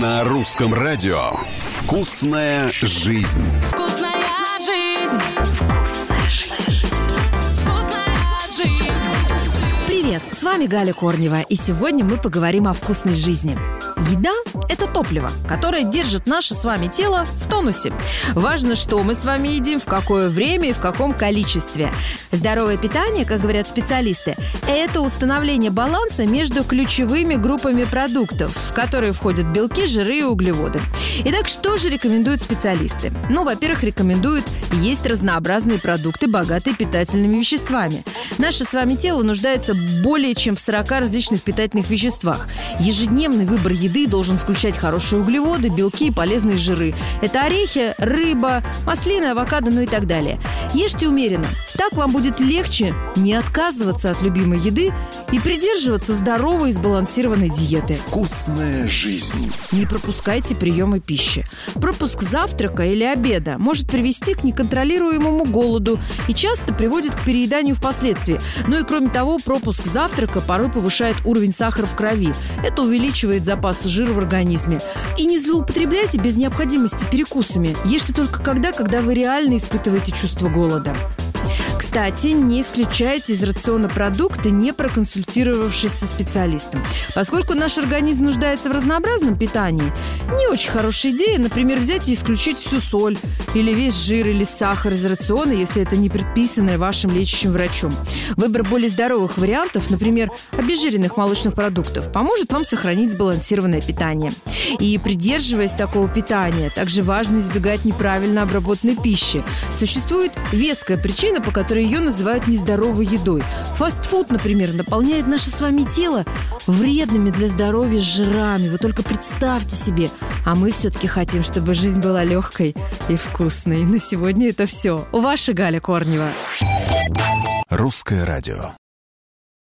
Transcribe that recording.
На русском радио «Вкусная жизнь». Вкусная жизнь. Вкусная жизнь. Привет, с вами Галя Корнева, и сегодня мы поговорим о вкусной жизни. Еда – это топливо, которое держит наше с вами тело в тонусе. Важно, что мы с вами едим, в какое время и в каком количестве. Здоровое питание, как говорят специалисты, это установление баланса между ключевыми группами продуктов, в которые входят белки, жиры и углеводы. Итак, что же рекомендуют специалисты? Ну, во-первых, рекомендуют есть разнообразные продукты, богатые питательными веществами. Наше с вами тело нуждается более чем в 40 различных питательных веществах. Ежедневный выбор еды должен включать хорошие углеводы, белки и полезные жиры. Это орехи, рыба, маслины, авокадо, ну и так далее. Ешьте умеренно. Так вам будет легче не отказываться от любимой еды и придерживаться здоровой и сбалансированной диеты. «Вкусная жизнь». Не пропускайте приемы пищи. Пропуск завтрака или обеда может привести к неконтролируемому голоду и часто приводит к перееданию впоследствии. Ну и кроме того, пропуск завтрака порой повышает уровень сахара в крови. Это увеличивает запас жира в организме. И не злоупотребляйте без необходимости перекусами. Ешьте только когда, когда вы реально испытываете чувство голода. Кстати, не исключайте из рациона продукты, не проконсультировавшись со специалистом. Поскольку наш организм нуждается в разнообразном питании, не очень хорошая идея, например, взять и исключить всю соль или весь жир или сахар из рациона, если это не предписанное вашим лечащим врачом. Выбор более здоровых вариантов, например, обезжиренных молочных продуктов, поможет вам сохранить сбалансированное питание. И придерживаясь такого питания, также важно избегать неправильно обработанной пищи. Существует веская причина, по которой ее называют нездоровой едой. Фастфуд, например, наполняет наше с вами тело вредными для здоровья жирами. Вы только представьте себе. А мы все-таки хотим, чтобы жизнь была легкой и вкусной. На сегодня это все. Ваша Галя Корнева. «Русское радио».